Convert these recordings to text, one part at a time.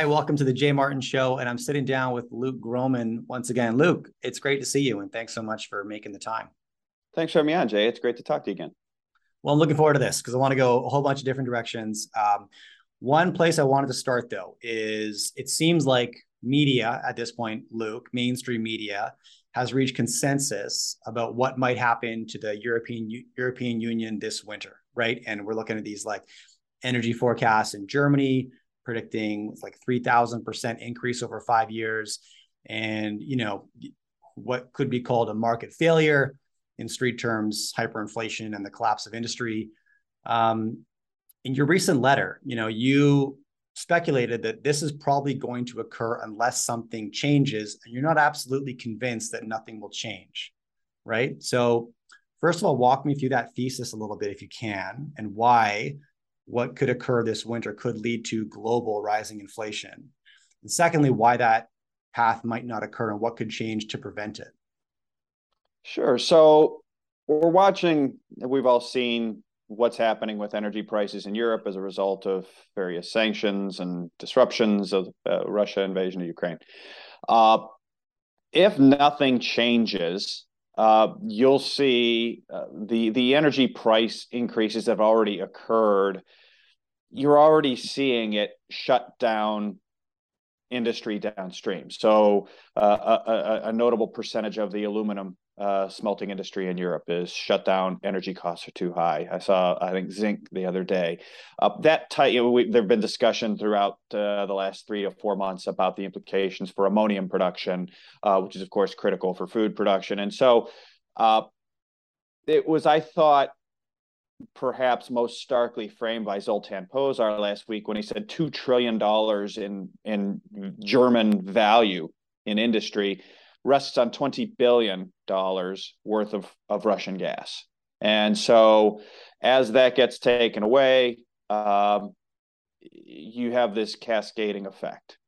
right, welcome to the Jay Martin Show, and I'm sitting down with Luke Gromen once again. Luke, it's great to see you, and thanks so much for making the time. Thanks for having me on, Jay. It's great to talk to you again. Well, I'm looking forward to this because I want to go a whole bunch of different directions. Um, one place I wanted to start though is it seems like media at this point, Luke, mainstream media, has reached consensus about what might happen to the European European Union this winter, right? And we're looking at these like energy forecasts in Germany, predicting like 3000% increase over 5 years. And you know what could be called a market failure in street terms hyperinflation and the collapse of industry. Um, in your recent letter you know you speculated that this is probably going to occur unless something changes and you're not absolutely convinced that nothing will change right? So first of all walk me through that thesis a little bit if you can and why what could occur this winter could lead to global rising inflation. And secondly, why that path might not occur and what could change to prevent it. Sure. So we're watching, we've all seen what's happening with energy prices in Europe as a result of various sanctions and disruptions of uh, Russia invasion of Ukraine. Uh, if nothing changes, uh, you'll see uh, the the energy price increases have already occurred you're already seeing it shut down industry downstream. So uh, a, a, notable percentage of the aluminum uh, smelting industry in Europe is shut down. Energy costs are too high. I saw, I think, zinc the other day. Uh, that type, you know, there have been discussion throughout uh, the last three to four months about the implications for ammonium production, uh, which is of course critical for food production. And so uh, it was, I thought, perhaps most starkly framed by Zoltan Pozsar last week when he said two trillion dollars in in German value in industry rests on twenty billion dollars worth of of Russian gas, and so as that gets taken away, um, you have this cascading effect.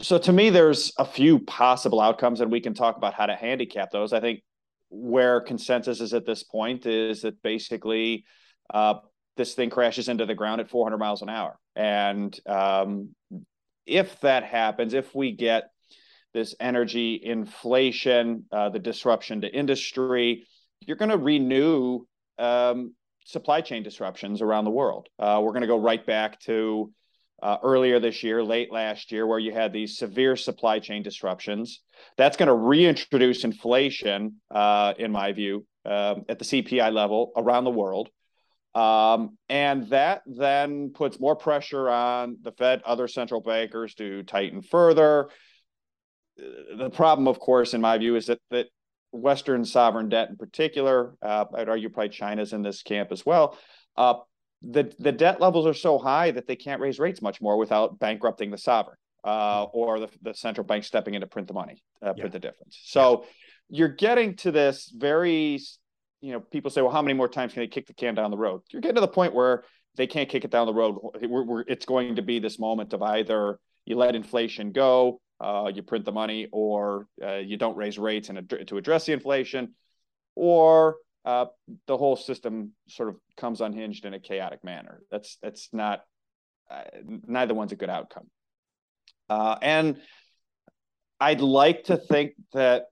So to me, there's a few possible outcomes, and we can talk about how to handicap those. I think where consensus is at this point is that basically uh, this thing crashes into the ground at 400 miles an hour. And um, if that happens, if we get this energy inflation, uh, the disruption to industry, you're going to renew um, supply chain disruptions around the world. Uh, we're going to go right back to uh, earlier this year, late last year, where you had these severe supply chain disruptions. That's going to reintroduce inflation, uh, in my view, um, at the CPI level around the world. Um, and that then puts more pressure on the Fed, other central bankers to tighten further. The problem, of course, in my view, is that that Western sovereign debt, in particular, uh, I'd argue probably China's in this camp as well, uh, the the debt levels are so high that they can't raise rates much more without bankrupting the sovereign uh, or the, the central bank stepping in to print the money, uh, print yeah. the difference. So yeah. you're getting to this very, you know, people say, well, how many more times can they kick the can down the road? You're getting to the point where they can't kick it down the road. We're, we're, it's going to be this moment of either you let inflation go, uh, you print the money, or uh, you don't raise rates and ad- to address the inflation, or uh, the whole system sort of comes unhinged in a chaotic manner. That's that's not uh, neither one's a good outcome. Uh, and I'd like to think that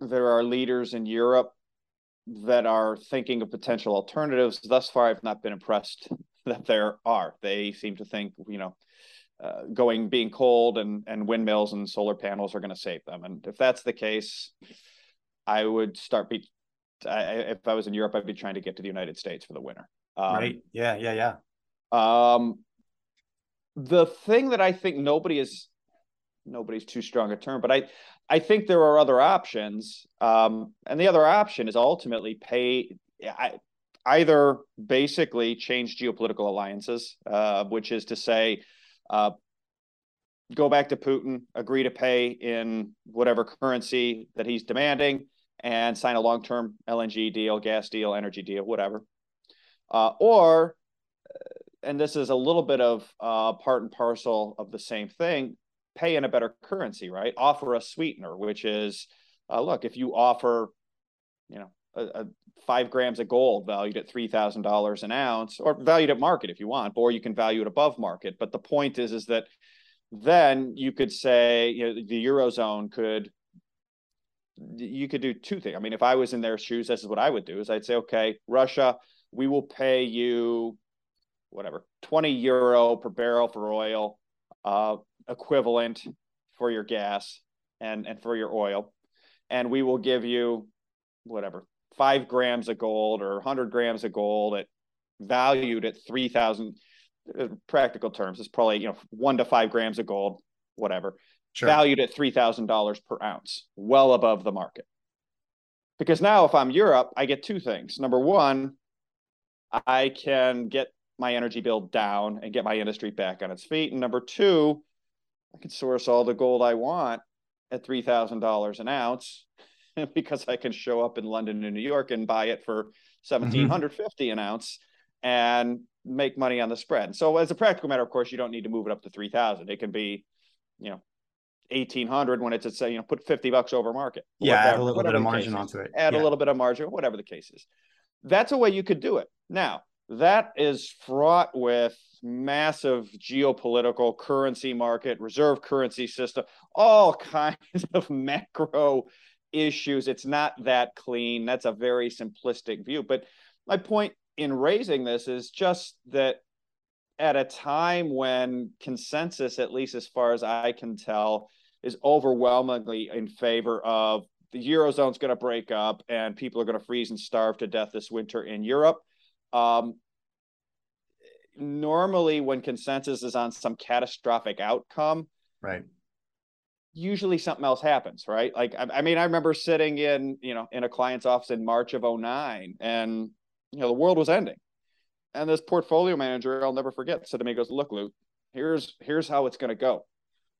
there are leaders in Europe that are thinking of potential alternatives. Thus far, I've not been impressed that there are. They seem to think, you know, uh, going being cold and and windmills and solar panels are going to save them. And if that's the case, I would start be I, if I was in Europe, I'd be trying to get to the United States for the winter. Um, right. Yeah. Yeah. Yeah. Um, the thing that I think nobody is nobody's too strong a term, but I I think there are other options. Um, and the other option is ultimately pay I, either basically change geopolitical alliances, uh, which is to say, uh, go back to Putin, agree to pay in whatever currency that he's demanding, and sign a long term LNG deal, gas deal, energy deal, whatever. Uh, or, uh, and this is a little bit of uh, part and parcel of the same thing, pay in a better currency, right? Offer a sweetener, which is uh, look, if you offer, you know, a, a five grams of gold valued at three thousand dollars an ounce, or valued at market if you want, or you can value it above market. But the point is, is that then you could say you know the eurozone could you could do two things. I mean, if I was in their shoes, this is what I would do: is I'd say, okay, Russia, we will pay you whatever 20 euro per barrel for oil, uh, equivalent for your gas and and for your oil, and we will give you whatever five grams of gold or 100 grams of gold at valued at 3,000 uh, practical terms. It's probably you know one to five grams of gold, whatever sure. valued at $3,000 per ounce, well above the market. Because now, if I'm Europe, I get two things. Number one, I can get my energy bill down and get my industry back on its feet. And number two, I can source all the gold I want at $3,000 an ounce because I can show up in London and New York and buy it for 1750 mm-hmm. an ounce and make money on the spread. So as a practical matter, of course, you don't need to move it up to 3000. It can be, you know, 1800 when it's at say you know put 50 bucks over market yeah whatever, add a little bit of margin onto it add yeah. a little bit of margin whatever the case is that's a way you could do it now that is fraught with massive geopolitical currency market reserve currency system all kinds of macro issues. It's not that clean. That's a very simplistic view. But my point in raising this is just that at a time when consensus, at least as far as I can tell, is overwhelmingly in favor of the eurozone's going to break up and people are going to freeze and starve to death this winter in Europe. Um, normally, when consensus is on some catastrophic outcome, right, usually something else happens, right? Like, I, I mean, I remember sitting in you know in a client's office in March of 09 and you know the world was ending and this portfolio manager, I'll never forget, said to me, goes, look, Luke, here's here's how it's going to go.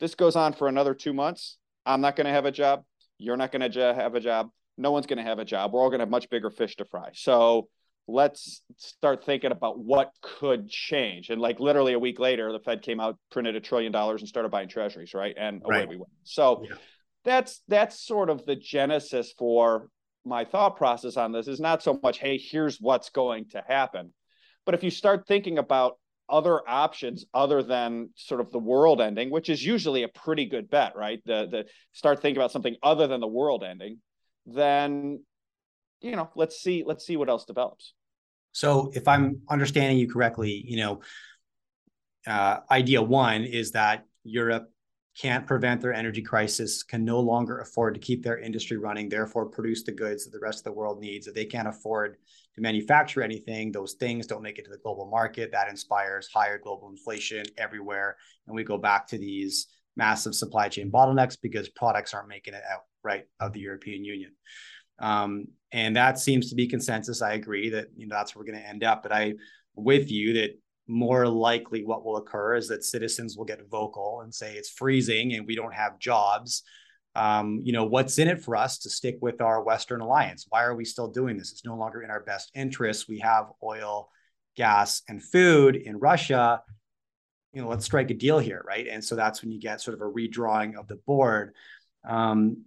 This goes on for another two months. I'm not going to have a job. You're not going to have a job. No one's going to have a job. We're all going to have much bigger fish to fry. So let's start thinking about what could change. And like literally a week later, the Fed came out, printed a trillion dollars, and started buying treasuries, right? And away right. we went. So yeah. that's that's sort of the genesis for my thought process on this. Is not so much, hey, here's what's going to happen but if you start thinking about other options other than sort of the world ending, which is usually a pretty good bet, right? The the start thinking about something other than the world ending, then you know, let's see let's see what else develops. So if I'm understanding you correctly, you know, uh, idea one is that Europe can't prevent their energy crisis, can no longer afford to keep their industry running, therefore produce the goods that the rest of the world needs. If they can't afford to manufacture anything, those things don't make it to the global market. That inspires higher global inflation everywhere. And we go back to these massive supply chain bottlenecks because products aren't making it out right of the European Union. Um, and that seems to be consensus. I agree that you know that's where we're going to end up. But I with you that more likely what will occur is that citizens will get vocal and say it's freezing and we don't have jobs. Um, you know, what's in it for us to stick with our Western alliance? Why are we still doing this? It's no longer in our best interest. We have oil, gas, and food in Russia. You know, let's strike a deal here, right? And so that's when you get sort of a redrawing of the board. Um,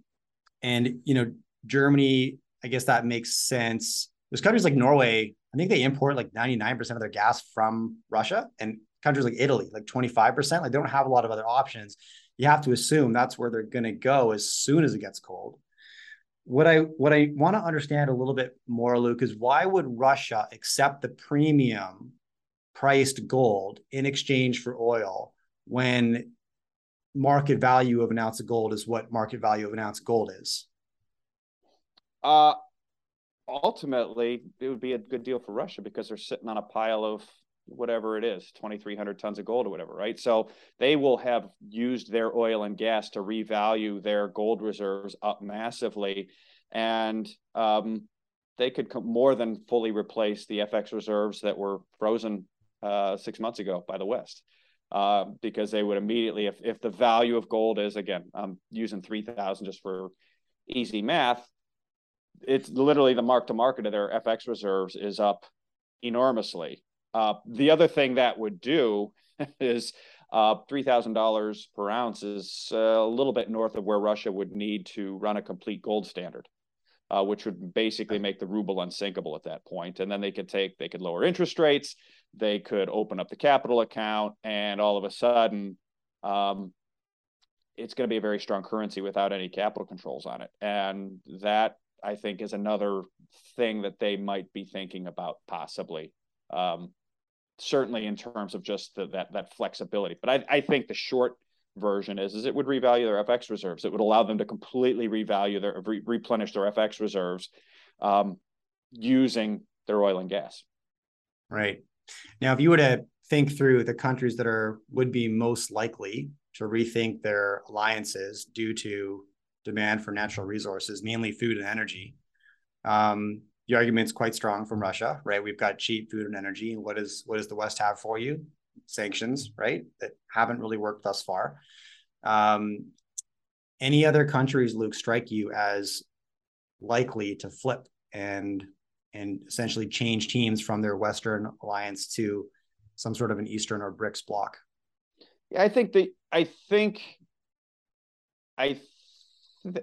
and you know, Germany, I guess that makes sense. There's countries like Norway I think they import like 99% of their gas from Russia and countries like Italy, like 25%. Like they don't have a lot of other options. You have to assume that's where they're going to go as soon as it gets cold. What I what I want to understand a little bit more, Luke, is why would Russia accept the premium priced gold in exchange for oil when market value of an ounce of gold is what market value of an ounce of gold is? Uh, ultimately it would be a good deal for Russia because they're sitting on a pile of whatever it is 2300 tons of gold or whatever right? So they will have used their oil and gas to revalue their gold reserves up massively. And um, they could more than fully replace the fx reserves that were frozen uh, six months ago by the west. Uh, because they would immediately if, if the value of gold is again i'm using 3000 just for easy math it's literally the mark to market of their FX reserves is up enormously. Uh, the other thing that would do is uh, $3,000 per ounce is a little bit north of where Russia would need to run a complete gold standard, uh, which would basically make the ruble unsinkable at that point. And then they could take, they could lower interest rates, they could open up the capital account, and all of a sudden, um, it's going to be a very strong currency without any capital controls on it. And that I think is another thing that they might be thinking about possibly. Um, certainly in terms of just the, that that flexibility. But I, I think the short version is is it would revalue their FX reserves. It would allow them to completely revalue their re- replenish their FX reserves um, using their oil and gas. Right. Now, if you were to think through the countries that are would be most likely to rethink their alliances due to demand for natural resources, mainly food and energy. Um, the argument's quite strong from Russia, right? We've got cheap food and energy. And what is what does the West have for you? Sanctions, right? That haven't really worked thus far. Um, any other countries, Luke, strike you as likely to flip and and essentially change teams from their Western alliance to some sort of an Eastern or BRICS bloc? Yeah, I think the I think I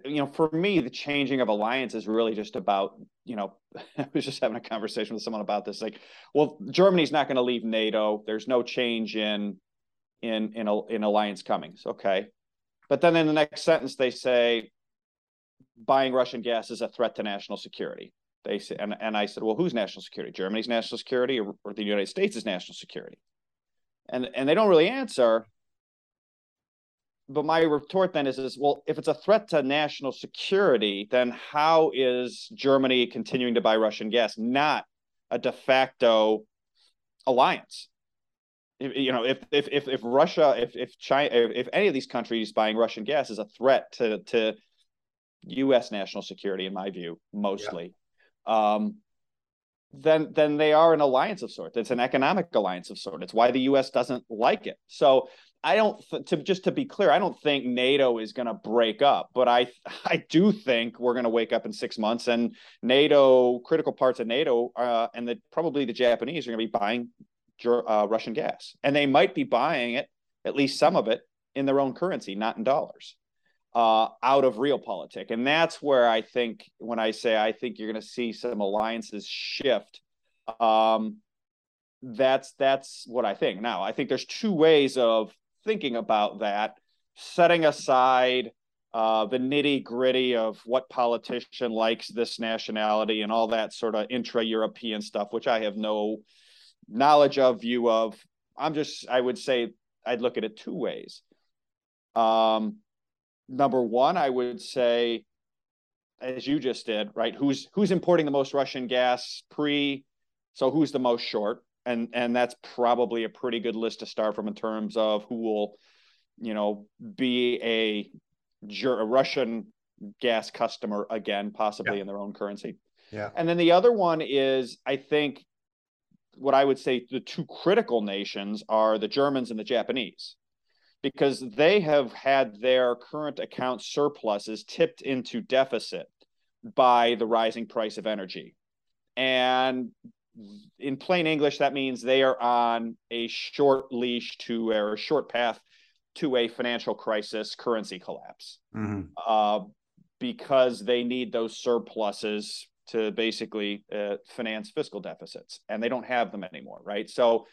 you know, for me, the changing of alliance is really just about, you know, I was just having a conversation with someone about this. Like, well, Germany's not going to leave NATO. There's no change in in in in alliance coming. Okay, but then in the next sentence they say buying Russian gas is a threat to national security. They say, and and I said, well, who's national security? Germany's national security or, or the United States' national security? And and they don't really answer but my retort then is, is well, if it's a threat to national security, then how is Germany continuing to buy Russian gas? Not a de facto alliance. If, you know, if if if if Russia, if if China, if, any of these countries buying Russian gas is a threat to to U.S. national security, in my view, mostly, yeah. um, then then they are an alliance of sorts. It's an economic alliance of sorts. It's why the U.S. doesn't like it. So I don't th- to just to be clear, I don't think NATO is going to break up, but I I do think we're going to wake up in six months and NATO critical parts of NATO uh, and the probably the Japanese are going to be buying uh, Russian gas, and they might be buying it at least some of it in their own currency, not in dollars, uh, out of real realpolitik, and that's where I think when I say I think you're going to see some alliances shift. Um, that's that's what I think. Now, I think there's two ways of thinking about that, setting aside uh, the nitty gritty of what politician likes this nationality and all that sort of intra European stuff, which I have no knowledge of, view of. I'm just, I would say, I'd look at it two ways. Um, number one, I would say, as you just did, right? Who's who's importing the most Russian gas pre? So who's the most short? and and that's probably a pretty good list to start from in terms of who will, you know, be a, a Russian gas customer again, possibly yeah. in their own currency. Yeah. And then the other one is, I think, what I would say the two critical nations are the Germans and the Japanese, because they have had their current account surpluses tipped into deficit by the rising price of energy. And in plain English, that means they are on a short leash to or a short path to a financial crisis, currency collapse, mm-hmm. uh, because they need those surpluses to basically uh, finance fiscal deficits, and they don't have them anymore, right? So,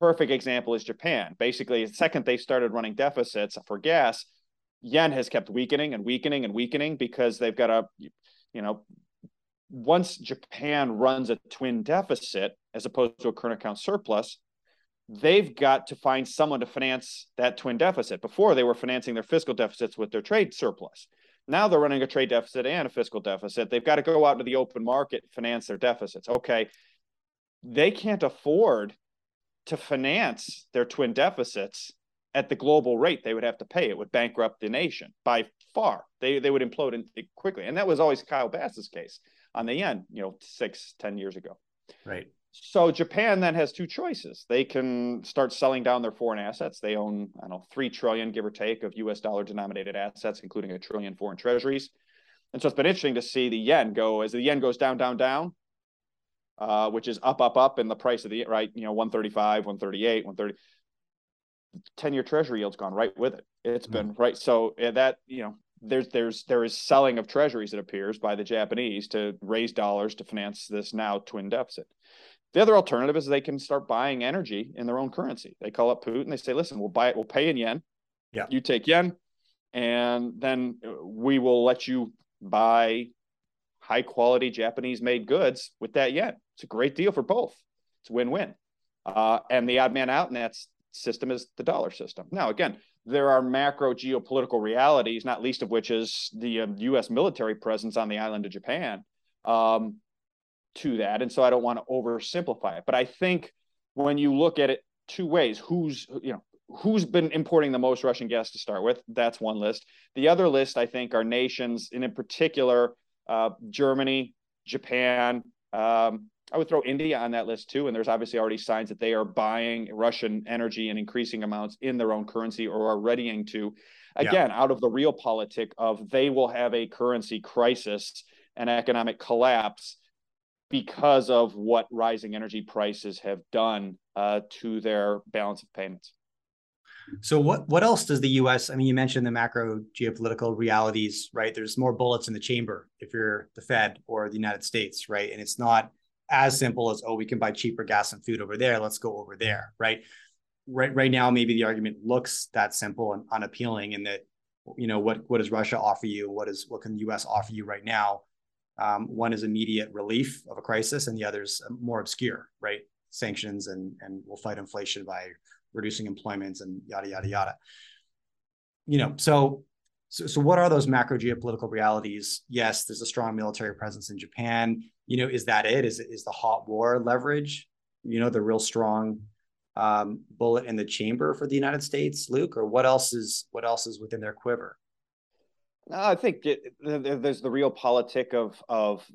perfect example is Japan. Basically, the second they started running deficits for gas, yen has kept weakening and weakening and weakening because they've got a, you know, once Japan runs a twin deficit as opposed to a current account surplus, they've got to find someone to finance that twin deficit. Before they were financing their fiscal deficits with their trade surplus. Now they're running a trade deficit and a fiscal deficit. They've got to go out to the open market finance their deficits. Okay. They can't afford to finance their twin deficits at the global rate they would have to pay. It would bankrupt the nation by far. They they would implode in, quickly. And that was always Kyle Bass's case on the yen, you know, six, ten years ago. Right. So Japan then has two choices. They can start selling down their foreign assets. They own, I don't know, three trillion, give or take, of US dollar denominated assets, including a trillion foreign treasuries. And so it's been interesting to see the yen go as the yen goes down, down, down, uh, which is up, up, up in the price of the right, you know, 135, 138, 130. 10 year treasury yield's gone right with it. It's mm-hmm. been right. So that, you know, there's there's there is selling of treasuries it appears by the Japanese to raise dollars to finance this now twin deficit. The other alternative is they can start buying energy in their own currency. They call up Putin. They say, "Listen, we'll buy it. We'll pay in yen. Yeah, you take yen. and then we will let you buy high quality Japanese made goods with that yen. It's a great deal for both. It's win win. Uh, and the odd man out in that system is the dollar system. Now, again, there are macro geopolitical realities, not least of which is the um, U.S. military presence on the island of Japan. Um, to that, and so I don't want to oversimplify it, but I think when you look at it two ways, who's you know who's been importing the most Russian gas to start with? That's one list. The other list, I think, are nations, and in particular, uh, Germany, Japan. Um, I would throw India on that list too. And there's obviously already signs that they are buying Russian energy in increasing amounts in their own currency or are readying to. Again, yeah. out of the realpolitik of they will have a currency crisis and economic collapse because of what rising energy prices have done uh, to their balance of payments. So what what else does the U.S. I mean, you mentioned the macro geopolitical realities, right? There's more bullets in the chamber if you're the Fed or the United States, right? And it's not as simple as oh, we can buy cheaper gas and food over there. Let's go over there, right? Right right now, maybe the argument looks that simple and unappealing, in that you know what what does Russia offer you? What is what can the U.S. offer you right now? Um, one is immediate relief of a crisis, and the other is more obscure, right? Sanctions and and we'll fight inflation by reducing employment and yada yada yada. You know, so so, so what are those macro geopolitical realities? Yes, there's a strong military presence in Japan. You know, is that it? Is is the hot war leverage? You know, the real strong um, bullet in the chamber for the United States, Luke, or what else is what else is within their quiver? I think it, there's the realpolitik of of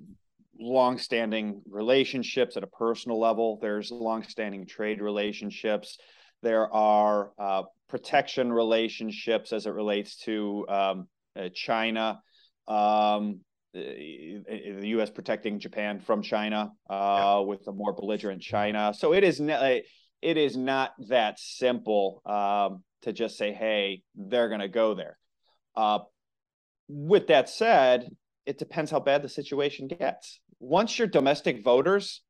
long-standing relationships at a personal level. There's long-standing trade relationships. There are uh, protection relationships as it relates to um, uh, China, um, the, the, U.S. protecting Japan from China uh, yeah. with a more belligerent China. So it is ne- it is not that simple um, to just say, "Hey, they're going to go there." Uh, with that said, it depends how bad the situation gets. Once your domestic voters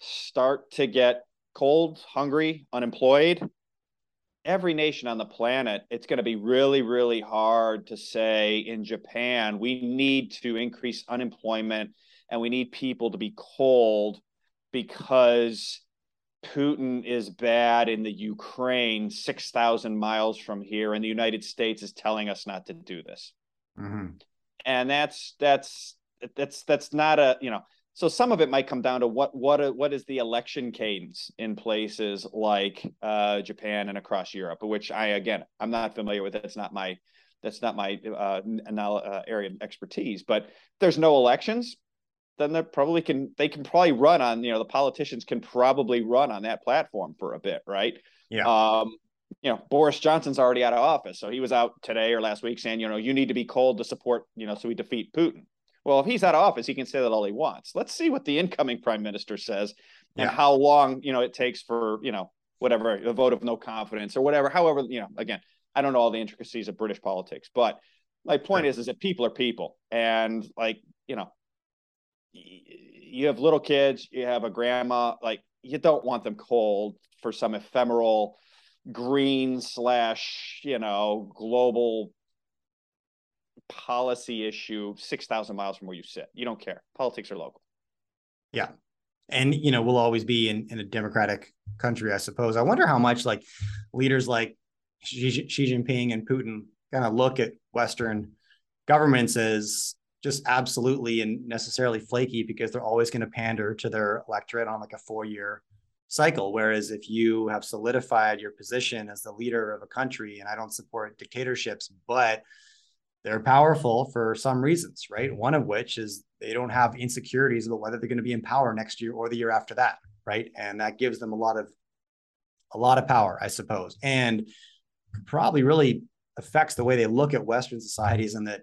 start to get cold, hungry, unemployed, every nation on the planet, it's going to be really, really hard to say in Japan, we need to increase unemployment and we need people to be cold because Putin is bad in the Ukraine, 6,000 miles from here, and the United States is telling us not to do this. Mm-hmm. And that's, that's, that's, that's not a, you know, so some of it might come down to what what what is the election cadence in places like uh, Japan and across Europe, which I again I'm not familiar with. It's not my that's not my uh, uh, area of expertise. But there's no elections, then they probably can they can probably run on you know the politicians can probably run on that platform for a bit, right? Yeah. Um, you know, Boris Johnson's already out of office, so he was out today or last week saying, you know, you need to be cold to support, you know, so we defeat Putin. Well, if he's out of office, he can say that all he wants. Let's see what the incoming prime minister says and yeah. how long, you know, it takes for, you know, whatever, the vote of no confidence or whatever. However, you know, again, I don't know all the intricacies of British politics, but my point is, is that people are people. And like, you know, you have little kids, you have a grandma, like you don't want them cold for some ephemeral green slash, you know, global policy issue 6,000 miles from where you sit. You don't care. Politics are local. Yeah. And, you know, we'll always be in, in a democratic country, I suppose. I wonder how much like leaders like Xi, Xi Jinping and Putin kind of look at Western governments as just absolutely and necessarily flaky because they're always going to pander to their electorate on like a four year cycle. Whereas if you have solidified your position as the leader of a country, and I don't support dictatorships, but they're powerful for some reasons, right? One of which is they don't have insecurities about whether they're going to be in power next year or the year after that, right? And that gives them a lot of a lot of power, I suppose, and probably really affects the way they look at Western societies and that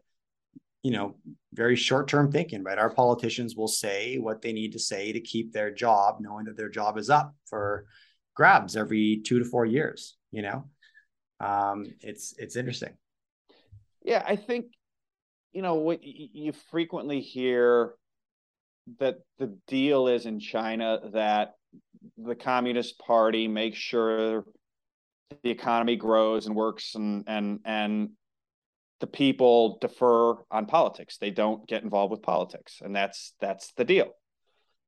you know very short-term thinking right our politicians will say what they need to say to keep their job knowing that their job is up for grabs every two to four years you know um, it's it's interesting yeah, I think you know what you frequently hear that the deal is in China that the Communist Party makes sure the economy grows and works and and and the people defer on politics. They don't get involved with politics, and that's that's the deal.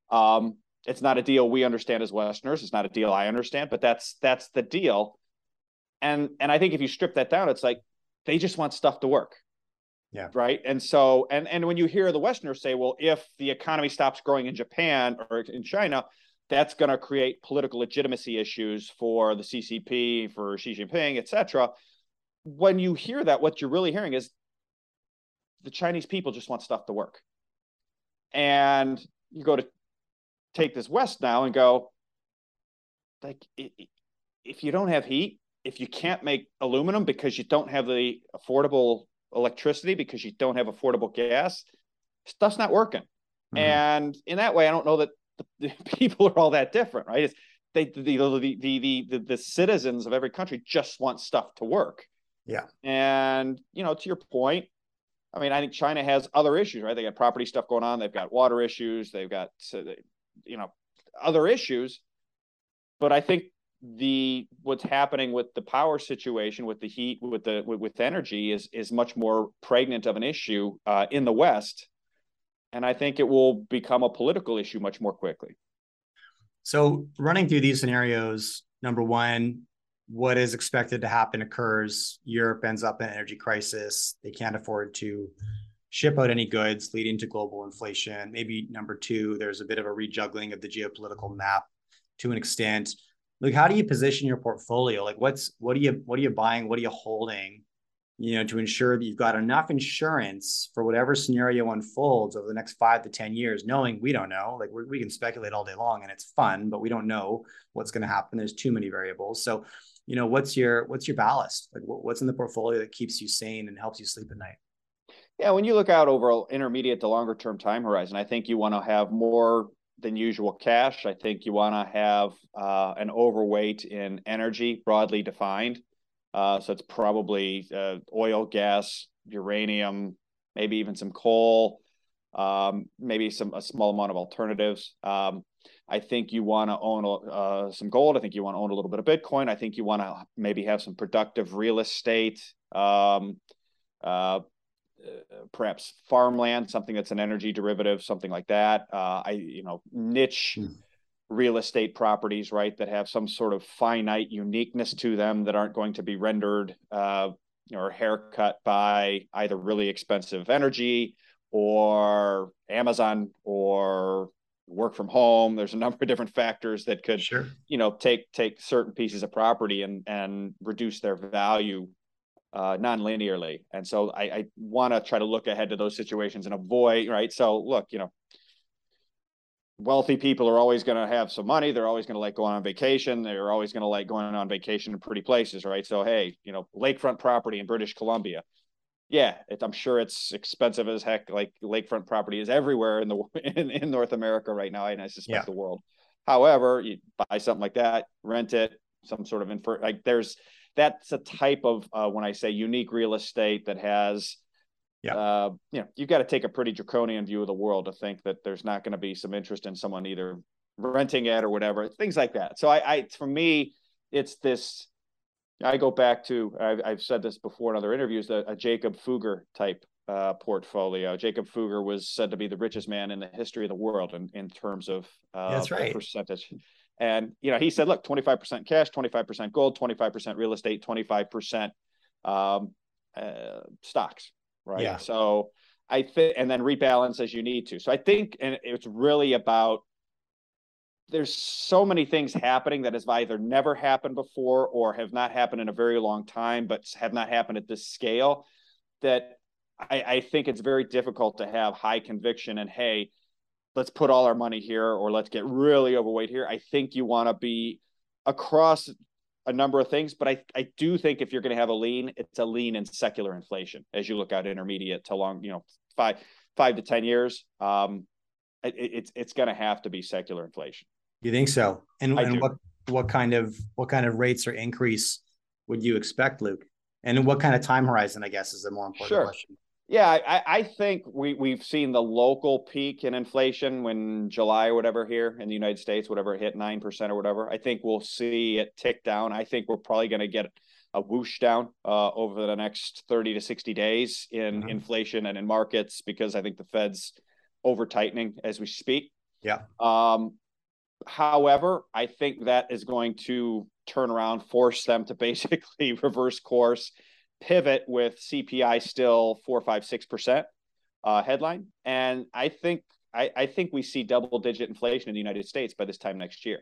Um, it's not a deal we understand as Westerners. It's not a deal I understand, but that's that's the deal. And and I think if you strip that down, it's like they just want stuff to work. Yeah. Right. And so and and when you hear the Westerners say, well, if the economy stops growing in Japan or in China, that's going to create political legitimacy issues for the CCP, for Xi Jinping, et cetera. When you hear that, what you're really hearing is the Chinese people just want stuff to work. And you go to take this west now and go, like, if you don't have heat, if you can't make aluminum because you don't have the affordable electricity because you don't have affordable gas, stuff's not working. Mm-hmm. And in that way, I don't know that the, the people are all that different, right? It's, they the the, the the the citizens of every country just want stuff to work. Yeah. And you know, to your point, I mean, I think China has other issues, right? They got property stuff going on. They've got water issues. They've got, you know, other issues. But I think the what's happening with the power situation, with the heat, with the with, with energy, is is much more pregnant of an issue uh, in the West, and I think it will become a political issue much more quickly. So, running through these scenarios, number one, what is expected to happen occurs. Europe ends up in an energy crisis. They can't afford to ship out any goods, leading to global inflation. Maybe number two, there's a bit of a rejuggling of the geopolitical map to an extent. Like, how do you position your portfolio? Like, what's what are you what are you buying? What are you holding? You know, to ensure that you've got enough insurance for whatever scenario unfolds over the next five to ten years. Knowing we don't know, like we can speculate all day long, and it's fun, but we don't know what's going to happen. There's too many variables. So you know what's your what's your ballast like what's in the portfolio that keeps you sane and helps you sleep at night yeah when you look out over intermediate to longer term time horizon i think you want to have more than usual cash i think you want to have uh, an overweight in energy broadly defined uh, so it's probably uh, oil gas uranium maybe even some coal um, maybe some a small amount of alternatives um, I think you want to own uh, some gold. I think you want to own a little bit of Bitcoin. I think you want to maybe have some productive real estate, um, uh, perhaps farmland, something that's an energy derivative, something like that. Uh, I, you know, niche hmm. real estate properties, right, that have some sort of finite uniqueness to them that aren't going to be rendered uh, or haircut by either really expensive energy or Amazon or work from home there's a number of different factors that could sure. you know take take certain pieces of property and and reduce their value uh, non-linearly and so i, I want to try to look ahead to those situations and avoid right so look you know wealthy people are always going to have some money they're always going to like going on vacation they're always going to like going on vacation in pretty places right so hey you know lakefront property in british columbia yeah, it, I'm sure it's expensive as heck. Like lakefront property is everywhere in the in, in North America right now, and I suspect yeah. the world. However, you buy something like that, rent it, some sort of infer like there's that's a type of uh, when I say unique real estate that has yeah. Uh, you know, you've got to take a pretty draconian view of the world to think that there's not going to be some interest in someone either renting it or whatever, things like that. So I, I for me, it's this I go back to I've, I've said this before in other interviews a, a Jacob Fugger type uh, portfolio. Jacob Fugger was said to be the richest man in the history of the world in, in terms of uh, that's right percentage. And you know, he said, look, 25% cash, 25% gold, 25% real estate, 25% um, uh, stocks. Right. Yeah. So I think, and then rebalance as you need to. So I think, and it's really about there's so many things happening that has either never happened before or have not happened in a very long time, but have not happened at this scale that I, I think it's very difficult to have high conviction and hey, let's put all our money here or let's get really overweight here. I think you want to be across a number of things, but I, I do think if you're going to have a lean, it's a lean in secular inflation as you look out intermediate to long, you know, five five to ten years. Um, it, it's it's going to have to be secular inflation. You think so? And, and what what kind of what kind of rates or increase would you expect, Luke? And what kind of time horizon, I guess, is a more important sure. question. Yeah, I, I think we we've seen the local peak in inflation when July or whatever here in the United States, whatever it hit nine percent or whatever. I think we'll see it tick down. I think we're probably going to get a whoosh down uh, over the next 30 to 60 days in mm-hmm. inflation and in markets because I think the Fed's over tightening as we speak. Yeah. Um, however, I think that is going to turn around, force them to basically reverse course, pivot with CPI still four, five, six percent uh, headline, and I think I, I think we see double digit inflation in the United States by this time next year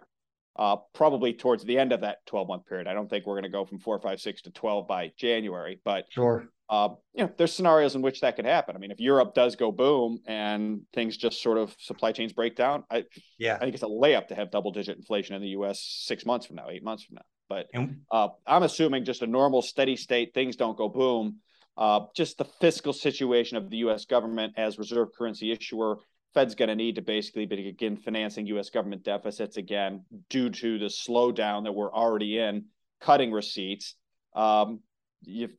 uh, probably towards the end of that 12 month period. I don't think we're going to go from four, five, six to 12 by January, but sure. Uh, you know, there's scenarios in which that could happen. I mean, if Europe does go boom and things just sort of supply chains break down, I yeah, I think it's a layup to have double digit inflation in the U.S. six months from now, eight months from now. But uh, I'm assuming just a normal steady state, things don't go boom. Uh, just the fiscal situation of the U.S. government as reserve currency issuer Fed's going to need to basically begin financing U.S. government deficits again due to the slowdown that we're already in, cutting receipts. Um, you,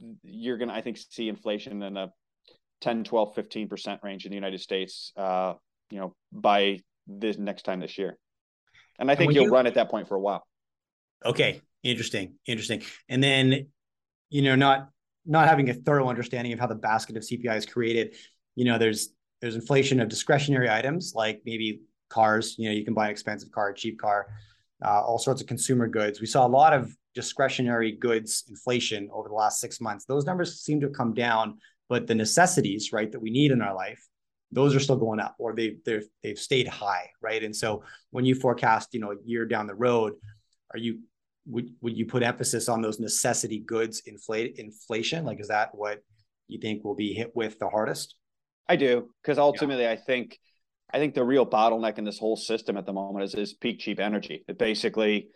are going to, I think, see inflation in the 10, 12, 15% range in the United States, uh, you know, by this next time this year. And I think and you'll you, run at that point for a while. Okay. Interesting. Interesting. And then, you know, not, not having a thorough understanding of how the basket of CPI is created, you know, there's there's inflation of discretionary items like maybe cars. You know, you can buy an expensive car, a cheap car, uh, all sorts of consumer goods. We saw a lot of discretionary goods inflation over the last six months. Those numbers seem to have come down, but the necessities, right, that we need in our life, those are still going up, or they they've they've stayed high, right? And so when you forecast, you know, a year down the road, are you would would you put emphasis on those necessity goods inflate inflation? Like, is that what you think will be hit with the hardest? I do because ultimately, yeah. I think I think the real bottleneck in this whole system at the moment is is peak cheap energy. It basically,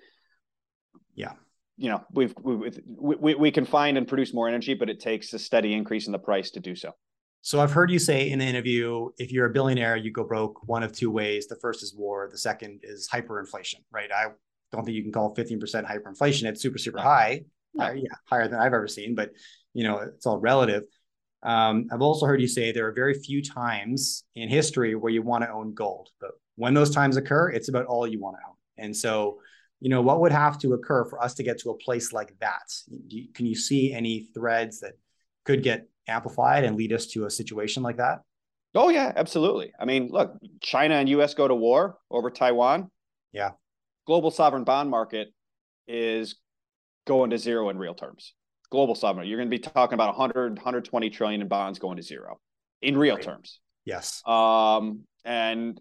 yeah, you know, we've we, we we can find and produce more energy, but it takes a steady increase in the price to do so. So I've heard you say in the interview, if you're a billionaire, you go broke one of two ways. The first is war. The second is hyperinflation, right? I don't think you can call 15% hyperinflation. It's super, super high. Uh, yeah, higher than I've ever seen, but you know, it's all relative. Um, I've also heard you say there are very few times in history where you want to own gold, but when those times occur, it's about all you want to own. And so, you know, what would have to occur for us to get to a place like that? can you see any threads that could get amplified and lead us to a situation like that? Oh yeah, absolutely. I mean, look, China and US go to war over Taiwan. Yeah. Global sovereign bond market is going to zero in real terms global sovereign, you're going to be talking about 100, 120 trillion in bonds going to zero in real right. terms. Yes. Um, and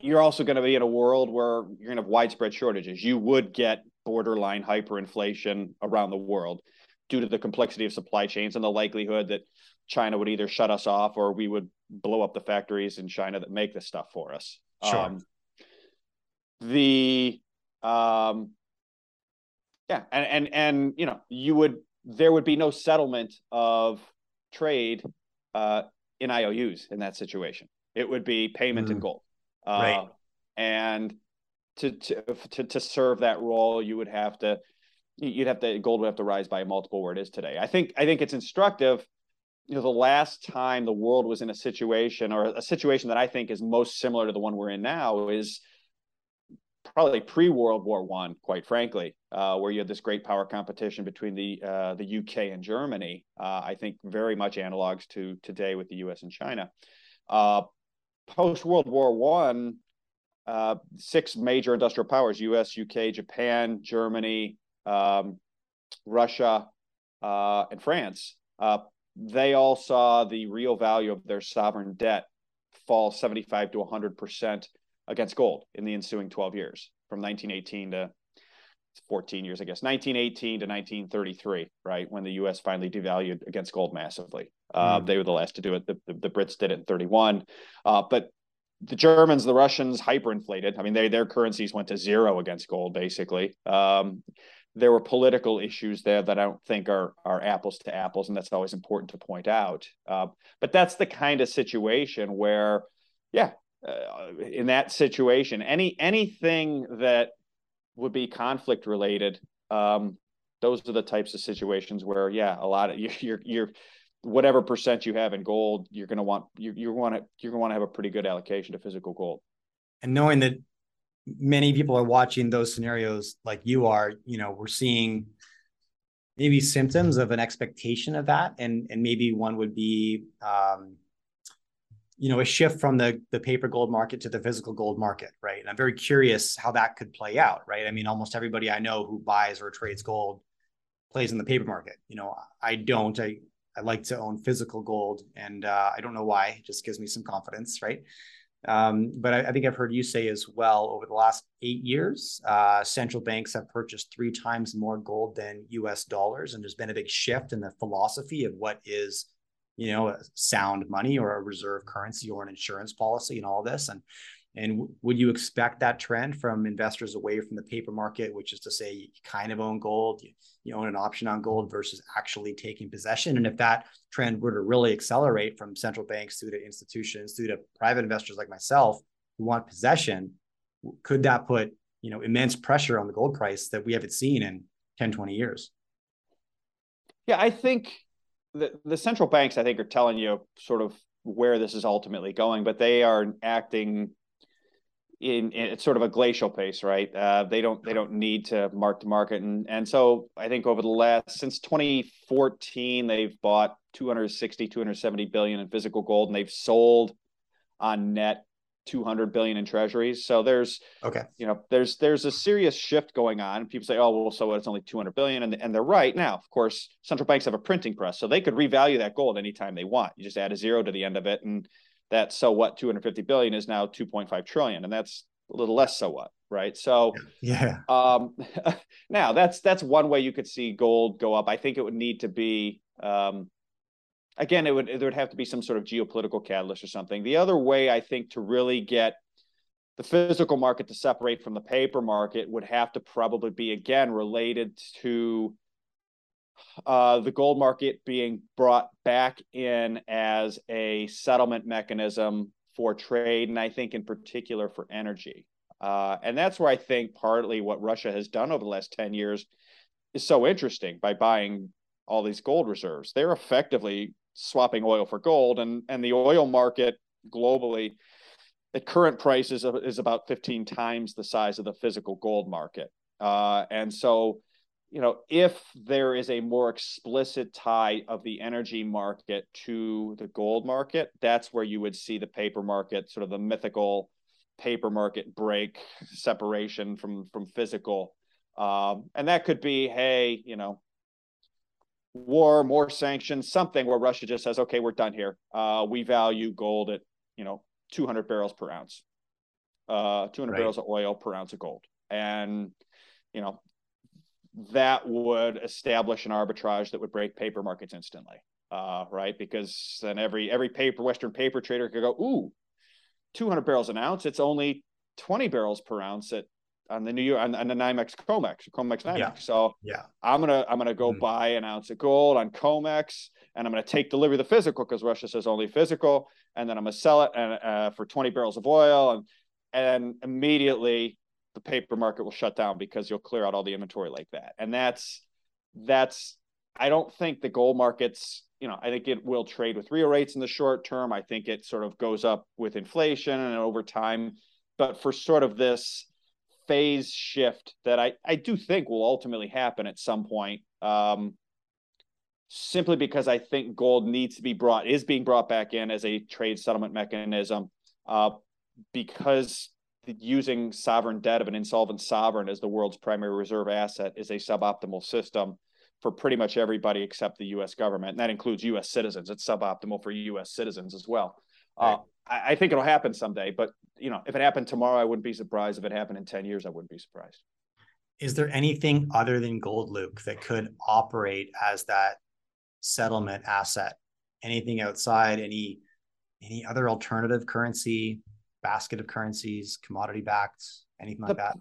you're also going to be in a world where you're going to have widespread shortages. You would get borderline hyperinflation around the world due to the complexity of supply chains and the likelihood that China would either shut us off or we would blow up the factories in China that make this stuff for us. Sure. Um, the um, yeah, and and and you know, you would there would be no settlement of trade uh, in IOUs in that situation. It would be payment mm. in gold. Uh, right. And to, to to to serve that role, you would have to you'd have to gold would have to rise by a multiple where it is today. I think I think it's instructive. You know, the last time the world was in a situation or a situation that I think is most similar to the one we're in now is probably pre World War One, quite frankly, uh, where you had this great power competition between the uh, the UK and Germany. Uh, I think very much analogs to today with the US and China. Uh, Post World War One, uh, six major industrial powers: US, UK, Japan, Germany, um, Russia, uh, and France. they all saw the real value of their sovereign debt fall 75 to 100 percent against gold in the ensuing 12 years from 1918 to 14 years, I guess, 1918 to 1933, right? When the US finally devalued against gold massively. Uh, mm. They were the last to do it. The, the, the Brits did it in 31. Uh, but the Germans, the Russians hyperinflated. I mean, they, their currencies went to zero against gold, basically. Um, there were political issues there that I don't think are are apples to apples, and that's always important to point out. Uh, but that's the kind of situation where, yeah, uh, in that situation. Any anything that would be conflict related, um, those are the types of situations where, yeah, a lot of you're you're whatever percent you have in gold, you're going to want you you want to you're going to want to have a pretty good allocation to physical gold. And knowing that many people are watching those scenarios like you are, you know, we're seeing maybe symptoms of an expectation of that, and and maybe one would be, um, you know, a shift from the the paper gold market to the physical gold market, right? And I'm very curious how that could play out, right? I mean, almost everybody I know who buys or trades gold plays in the paper market. You know, I don't. I I like to own physical gold, and uh, I don't know why. It just gives me some confidence, right? Um, but I, I, think I've heard you say as well over the last eight years, uh, central banks have purchased three times more gold than U.S. dollars, and there's been a big shift in the philosophy of what is, you know, sound money or a reserve currency or an insurance policy and all this. And and would you expect that trend from investors away from the paper market, which is to say you kind of own gold, you, you own an option on gold versus actually taking possession? And if that trend were to really accelerate from central banks through to institutions, through to private investors like myself who want possession, could that put you know immense pressure on the gold price that we haven't seen in 10, 20 years? Yeah, I think the, the central banks, I think, are telling you sort of where this is ultimately going, but they are acting in, in it's sort of a glacial pace, right? Uh, they don't they don't need to mark to market, and and so I think over the last since 2014 they've bought 260 270 billion in physical gold, and they've sold on net 200 billion in treasuries. So there's okay, you know, there's there's a serious shift going on. People say, oh well, so it's only 200 billion, and and they're right. Now, of course, central banks have a printing press, so they could revalue that gold anytime they want. You just add a zero to the end of it, and that so what 250 billion is now 2.5 trillion and that's a little less so what right so yeah um now that's that's one way you could see gold go up i think it would need to be um again it would there would have to be some sort of geopolitical catalyst or something the other way i think to really get the physical market to separate from the paper market would have to probably be again related to uh, the gold market being brought back in as a settlement mechanism for trade, and I think in particular for energy. Uh, and that's where I think partly what Russia has done over the last 10 years is so interesting by buying all these gold reserves. They're effectively swapping oil for gold, and, and the oil market globally at current prices is about 15 times the size of the physical gold market. Uh, and so you know, if there is a more explicit tie of the energy market to the gold market, that's where you would see the paper market, sort of the mythical paper market break separation from from physical. Um, and that could be, hey, you know, war, more sanctions, something where Russia just says, okay, we're done here. Uh, we value gold at, you know, 200 barrels per ounce, uh, 200 right. barrels of oil per ounce of gold. And, you know, that would establish an arbitrage that would break paper markets instantly, uh, right? Because then every every paper Western paper trader could go, ooh, 200 barrels an ounce. It's only 20 barrels per ounce at on the New York on, on the NYMEX COMEX, COMEX NYMEX. Yeah. So yeah, I'm gonna I'm gonna go mm. buy an ounce of gold on COMEX, and I'm gonna take delivery of the physical because Russia says only physical, and then I'm gonna sell it and uh, for 20 barrels of oil, and and immediately the paper market will shut down because you'll clear out all the inventory like that. And that's that's I don't think the gold markets, you know, I think it will trade with real rates in the short term. I think it sort of goes up with inflation and over time. But for sort of this phase shift that I, I do think will ultimately happen at some point, um, simply because I think gold needs to be brought, is being brought back in as a trade settlement mechanism, uh, because using sovereign debt of an insolvent sovereign as the world's primary reserve asset is a suboptimal system for pretty much everybody except the U.S. government, and that includes U.S. citizens. It's suboptimal for U.S. citizens as well. Uh, right. Uh, I, I, think it'll happen someday, but you know, if it happened tomorrow, I wouldn't be surprised. If it happened in ten years, I wouldn't be surprised. Is there anything other than gold, Luke, that could operate as that settlement asset? Anything outside any any other alternative currency basket of currencies, commodity backed, anything like that?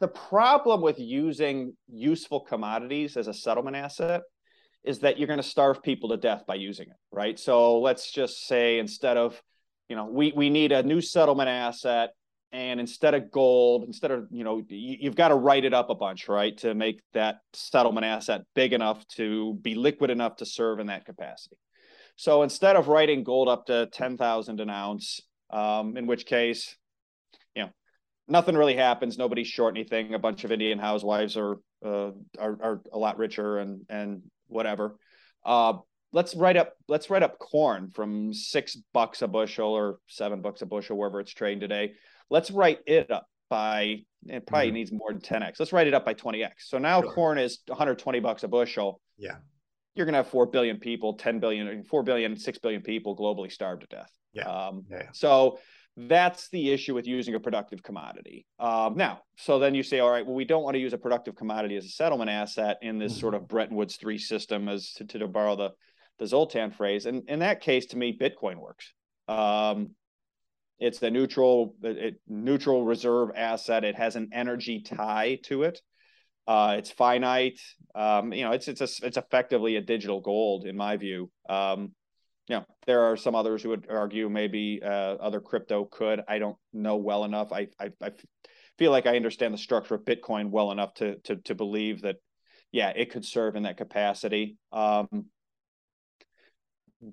The problem with using useful commodities as a settlement asset is that you're going to starve people to death by using it, right? So let's just say instead of, you know, we we need a new settlement asset and instead of gold instead of you know you've got to write it up a bunch right to make that settlement asset big enough to be liquid enough to serve in that capacity so instead of writing gold up to 10,000 an ounce um, in which case, you know, nothing really happens. Nobody's short anything. A bunch of Indian housewives are uh, are, are a lot richer and and whatever. Uh, let's write up let's write up corn from six bucks a bushel or seven bucks a bushel wherever it's trading today. Let's write it up by it probably mm-hmm. needs more than 10x. Let's write it up by 20x. So now sure. corn is 120 bucks a bushel. Yeah. You're going to have 4 billion people, 10 billion, 4 billion, 6 billion people globally starved to death. Yeah. Um, yeah. So that's the issue with using a productive commodity. Um, now, so then you say, all right, well, we don't want to use a productive commodity as a settlement asset in this mm-hmm. sort of Bretton Woods three system, as to, to borrow the the Zoltan phrase. And in that case, to me, Bitcoin works. Um, it's the neutral it, neutral reserve asset. It has an energy tie to it. Uh, it's finite. Um, you know, it's it's a, it's effectively a digital gold in my view. Um, you know, there are some others who would argue maybe uh, other crypto could. I don't know well enough. I, I, I feel like I understand the structure of Bitcoin well enough to to to believe that, yeah, it could serve in that capacity. Um,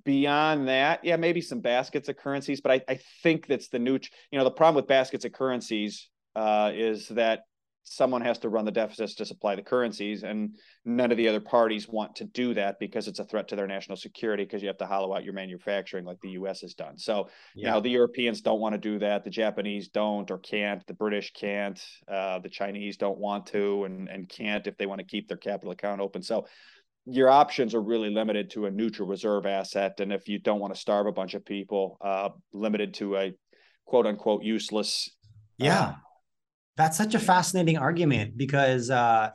beyond that, yeah, maybe some baskets of currencies, but I, I think that's the new. You know, the problem with baskets of currencies uh, is that someone has to run the deficits to supply the currencies and none of the other parties want to do that because it's a threat to their national security because you have to hollow out your manufacturing like the US has done. So, yeah. you know, the Europeans don't want to do that, the Japanese don't or can't, the British can't, uh, the Chinese don't want to and and can't if they want to keep their capital account open. So, your options are really limited to a neutral reserve asset and if you don't want to starve a bunch of people, uh, limited to a quote unquote useless yeah. Uh, that's such a fascinating argument because, uh,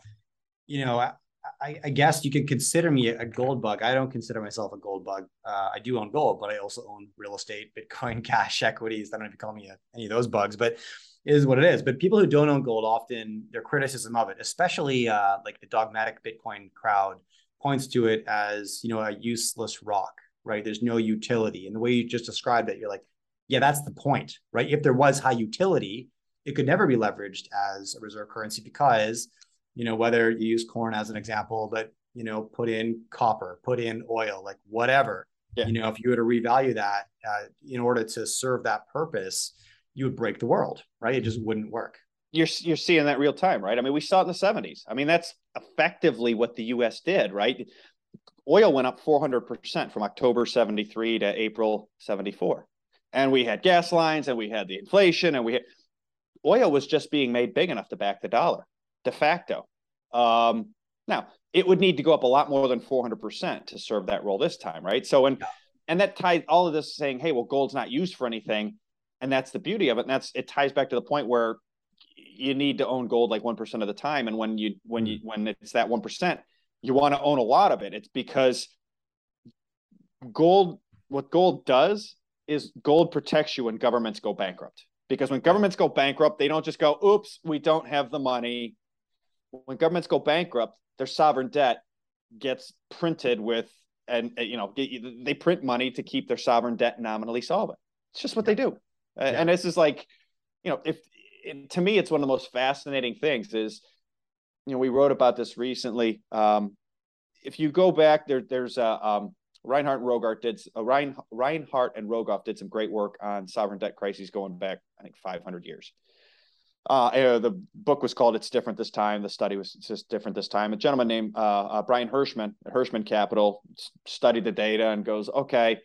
you know, I, I, guess you could consider me a gold bug. I don't consider myself a gold bug. Uh, I do own gold, but I also own real estate, Bitcoin, cash, equities. I don't know if you call me a, any of those bugs, but is what it is. But people who don't own gold often their criticism of it, especially uh, like the dogmatic Bitcoin crowd, points to it as you know a useless rock. Right? There's no utility, and the way you just described it, you're like, yeah, that's the point, right? If there was high utility, it could never be leveraged as a reserve currency because, you know, whether you use corn as an example, but, you know, put in copper, put in oil, like whatever, yeah. you know, if you were to revalue that uh, in order to serve that purpose, you would break the world, right? It just wouldn't work. You're, you're seeing that real time, right? I mean, we saw it in the 70s. I mean, that's effectively what the US did, right? Oil went up 400% from October 73 to April 74. And we had gas lines and we had the inflation and we had oil was just being made big enough to back the dollar de facto. Um, now it would need to go up a lot more than 400% to serve that role this time, right? So, and, and that ties all of this saying, Hey, well, gold's not used for anything. And that's the beauty of it. And that's, it ties back to the point where you need to own gold like 1% of the time. And when you, when you, mm. when it's that 1%, you want to own a lot of it. It's because gold, what gold does is gold protects you when governments go bankrupt because when governments go bankrupt, they don't just go, oops, we don't have the money. When governments go bankrupt, their sovereign debt gets printed with, and you know, they print money to keep their sovereign debt nominally solvent. It's just what they do. Yeah. And this is like, you know, if it, to me, it's one of the most fascinating things is, you know, we wrote about this recently. Um, if you go back there, there's a, um, Reinhart and Rogoff did uh, Rein, Reinhart and Rogoff did some great work on sovereign debt crises going back, I think, 500 years. Uh, uh, the book was called "It's Different This Time." The study was just different this time. A gentleman named uh, uh Brian Hirschmann at Hirschmann Capital studied the data and goes, "Okay,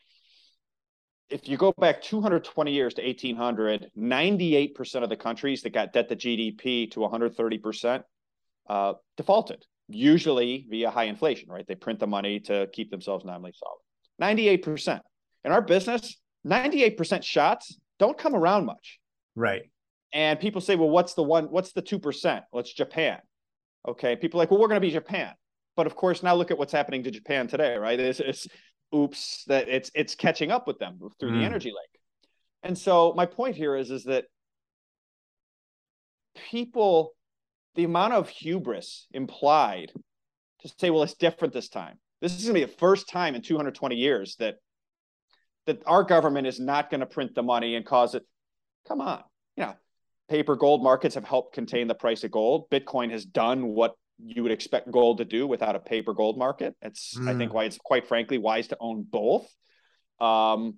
if you go back 220 years to 1800, 98% of the countries that got debt to GDP to 130% uh, defaulted usually via high inflation, right? They print the money to keep themselves nominally solvent. 98%. In our business, 98% shots don't come around much. Right. And people say, well, what's the one, what's the 2%? Well, it's Japan. Okay. People like, well, we're going to be Japan. But of course, now look at what's happening to Japan today, right? It's, it's oops, that it's it's catching up with them through mm. the energy lake. And so my point here is, is that people the amount of hubris implied to say, well, it's different this time. This is going to be the first time in 220 years that that our government is not going to print the money and cause it. Come on, you know, paper gold markets have helped contain the price of gold. Bitcoin has done what you would expect gold to do without a paper gold market. It's mm. I think mm. why it's quite frankly wise to own both. Um,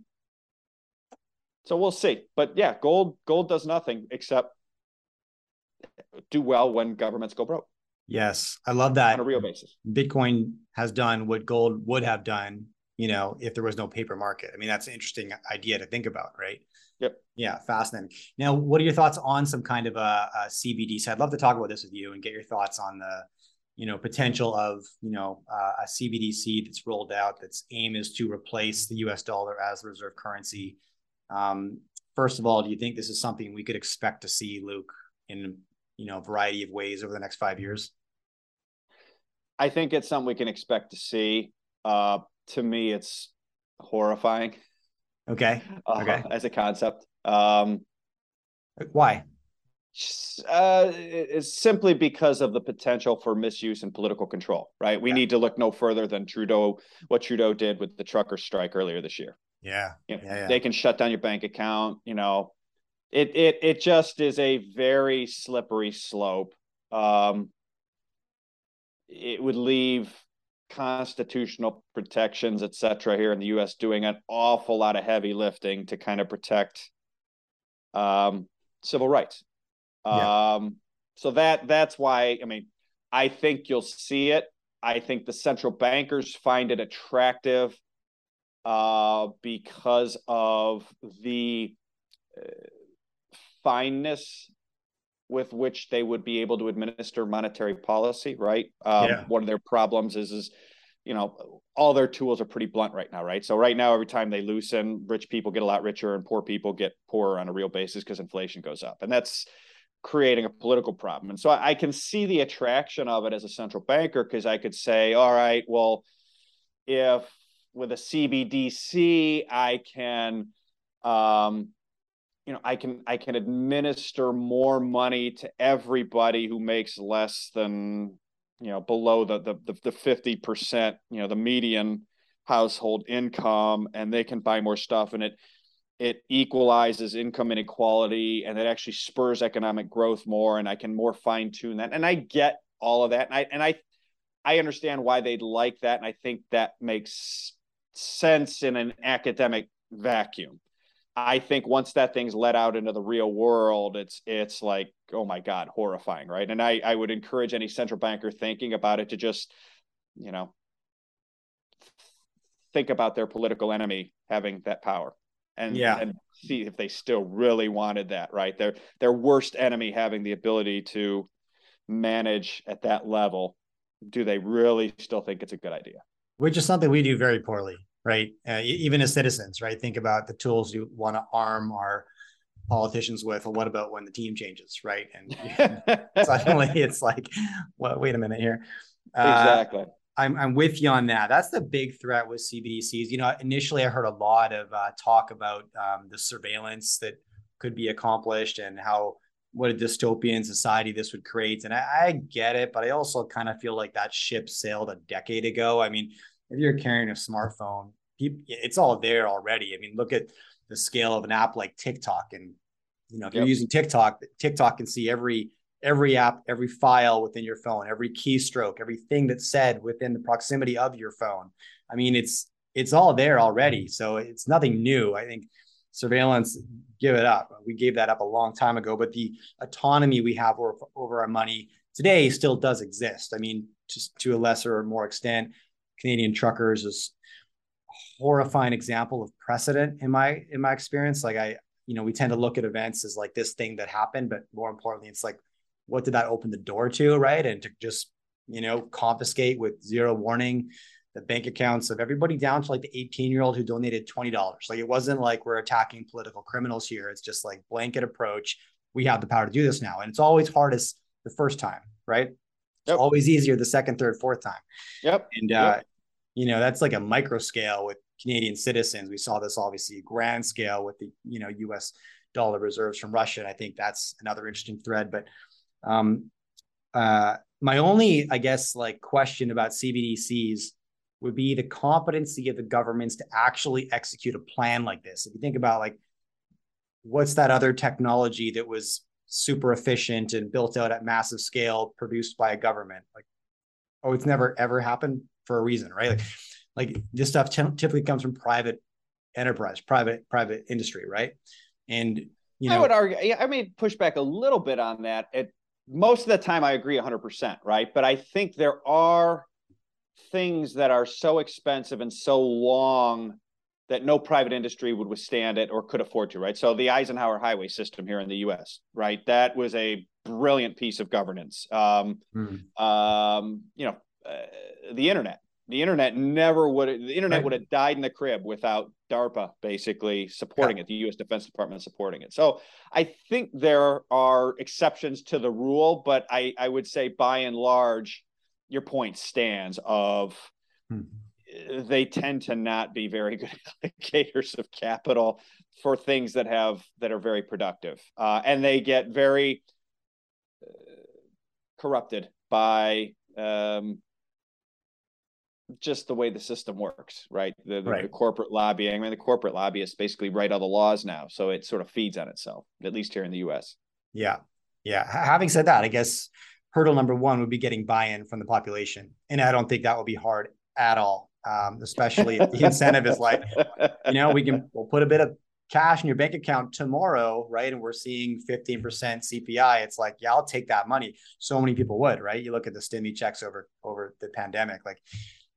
so we'll see. But yeah, gold gold does nothing except do well when governments go broke. Yes, I love that on a real basis. Bitcoin has done what gold would have done, you know, if there was no paper market. I mean, that's an interesting idea to think about, right? Yep. Yeah, fascinating. Now, what are your thoughts on some kind of a, a CBDC? I'd love to talk about this with you and get your thoughts on the, you know, potential of you know uh, a CBDC that's rolled out that's aim is to replace the U.S. dollar as the reserve currency. Um, first of all, do you think this is something we could expect to see, Luke, in you know a variety of ways over the next five years? I think it's something we can expect to see. Uh, to me, it's horrifying. Okay. Uh, okay. As a concept. Um, Why? Uh, it's simply because of the potential for misuse and political control, right? We yeah. need to look no further than Trudeau, what Trudeau did with the trucker strike earlier this year. Yeah. You know, yeah, yeah. They can shut down your bank account. You know, it it it just is a very slippery slope. Um, it would leave constitutional protections, et cetera, here in the U.S. doing an awful lot of heavy lifting to kind of protect um, civil rights. Yeah. Um, so that that's why I mean I think you'll see it. I think the central bankers find it attractive uh, because of the uh, fineness with which they would be able to administer monetary policy, right? Um, yeah. One of their problems is, is, you know, all their tools are pretty blunt right now, right? So right now, every time they loosen, rich people get a lot richer and poor people get poorer on a real basis because inflation goes up, and that's creating a political problem. And so I, I can see the attraction of it as a central banker because I could say, all right, well, if with a CBDC I can um, you know i can i can administer more money to everybody who makes less than you know below the the the, 50% you know the median household income and they can buy more stuff and it it equalizes income inequality and it actually spurs economic growth more and i can more fine tune that and i get all of that and i and i i understand why they'd like that and i think that makes sense in an academic vacuum I think once that thing's let out into the real world, it's it's like, oh my God, horrifying, right? And I, I would encourage any central banker thinking about it to just, you know, think about their political enemy having that power and yeah. and see if they still really wanted that, right? Their their worst enemy having the ability to manage at that level. Do they really still think it's a good idea? Which is something we do very poorly right? Uh, even as citizens, right? Think about the tools you want to arm our politicians with. Well, what about when the team changes, right? And suddenly it's like, well, wait a minute here. Uh, exactly. I'm, I'm with you on that. That's the big threat with CBDCs. You know, initially I heard a lot of uh, talk about um, the surveillance that could be accomplished and how what a dystopian society this would create. And I, I get it, but I also kind of feel like that ship sailed a decade ago. I mean, if you're carrying a smartphone, it's all there already. I mean, look at the scale of an app like TikTok, and you know, if you're using TikTok, TikTok can see every every app, every file within your phone, every keystroke, everything that's said within the proximity of your phone. I mean, it's it's all there already, so it's nothing new. I think surveillance, give it up. We gave that up a long time ago, but the autonomy we have over, over our money today still does exist. I mean, just to a lesser or more extent, Canadian truckers is a horrifying example of precedent in my in my experience. Like I, you know, we tend to look at events as like this thing that happened, but more importantly, it's like what did that open the door to, right? And to just you know confiscate with zero warning the bank accounts of everybody down to like the 18 year old who donated $20. Like it wasn't like we're attacking political criminals here. It's just like blanket approach. We have the power to do this now. And it's always hardest the first time, right? It's always easier the second, third, fourth time. Yep. And uh, yep you know that's like a micro scale with canadian citizens. We saw this obviously grand scale with the you know us dollar reserves from russia and i think that's another interesting thread but um uh my only i guess like question about cbdc's would be the competency of the governments to actually execute a plan like this. If you think about like what's that other technology that was super efficient and built out at massive scale produced by a government? Like oh it's never ever happened for a reason, right? Like, like this stuff t- typically comes from private enterprise, private private industry, right? And you know, I would argue. yeah, I mean, push back a little bit on that. It most of the time I agree 100%, right? But I think there are things that are so expensive and so long that no private industry would withstand it or could afford to, right? So the Eisenhower highway system here in the US, right? That was a brilliant piece of governance. Um, hmm. um, you know, uh, the internet, the internet never would the internet right. would have died in the crib without DARPA basically supporting yeah. it, the U.S. Defense Department supporting it. So I think there are exceptions to the rule, but I I would say by and large, your point stands of. Hmm they tend to not be very good allocators of capital for things that have that are very productive uh, and they get very uh, corrupted by um, just the way the system works right? The, the, right the, corporate lobbying i mean the corporate lobbyists basically write all the laws now so it sort of feeds on itself at least here in the us yeah yeah having said that i guess hurdle number one would be getting buy-in from the population and i don't think that will be hard at all um, especially if the incentive is like, you know, we can we'll put a bit of cash in your bank account tomorrow, right? And we're seeing 15% CPI. It's like, yeah, I'll take that money. So many people would, right? You look at the stimmy checks over over the pandemic. Like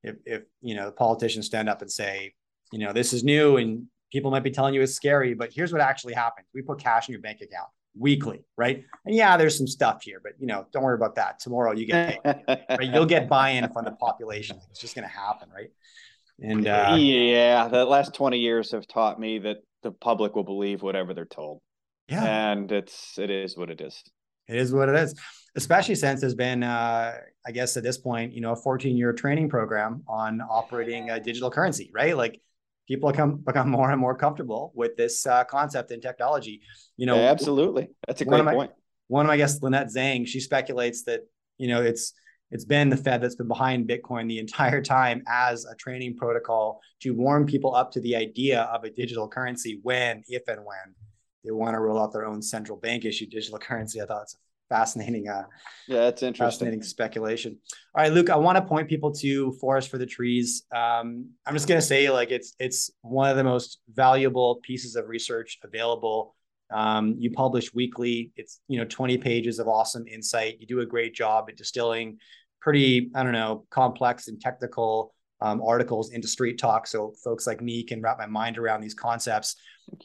if if you know the politicians stand up and say, you know, this is new and people might be telling you it's scary, but here's what actually happened. We put cash in your bank account weekly, right? And yeah, there's some stuff here, but you know, don't worry about that. Tomorrow you get right? You'll get buy-in from the population. It's just going to happen, right? And uh, yeah, the last 20 years have taught me that the public will believe whatever they're told. Yeah. And it's it is what it is. It is what it is. Especially since there's been uh I guess at this point, you know, a 14-year training program on operating a digital currency, right? Like people become become more and more comfortable with this uh, concept and technology. You know, yeah, absolutely. That's a great my, point. One of my guests, Lynette Zang, she speculates that you know it's it's been the Fed that's been behind Bitcoin the entire time as a training protocol to warm people up to the idea of a digital currency when, if and when they want to roll out their own central bank issued digital currency. I thought it's a fascinating uh yeah that's interesting. fascinating speculation. All right luke i want to point people to forest for the trees. Um i'm just going to say like it's it's one of the most valuable pieces of research available. Um you publish weekly. It's you know 20 pages of awesome insight. You do a great job at distilling pretty i don't know complex and technical um, articles into street talk so folks like me can wrap my mind around these concepts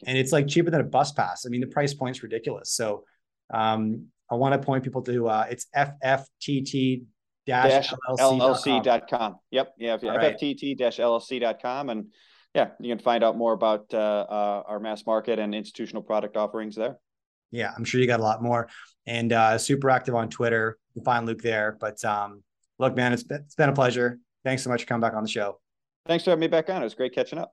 and it's like cheaper than a bus pass i mean the price point's ridiculous so um, I want to point people to uh, it's FFTT LLC.com. Yep. Yeah. FFTT LLC.com. And yeah, you can find out more about uh, uh, our mass market and institutional product offerings there. Yeah, I'm sure you got a lot more. And uh, super active on Twitter. You can find Luke there. But um, look, man, it's been, it's been a pleasure. Thanks so much for coming back on the show. Thanks for having me back on. It was great catching up.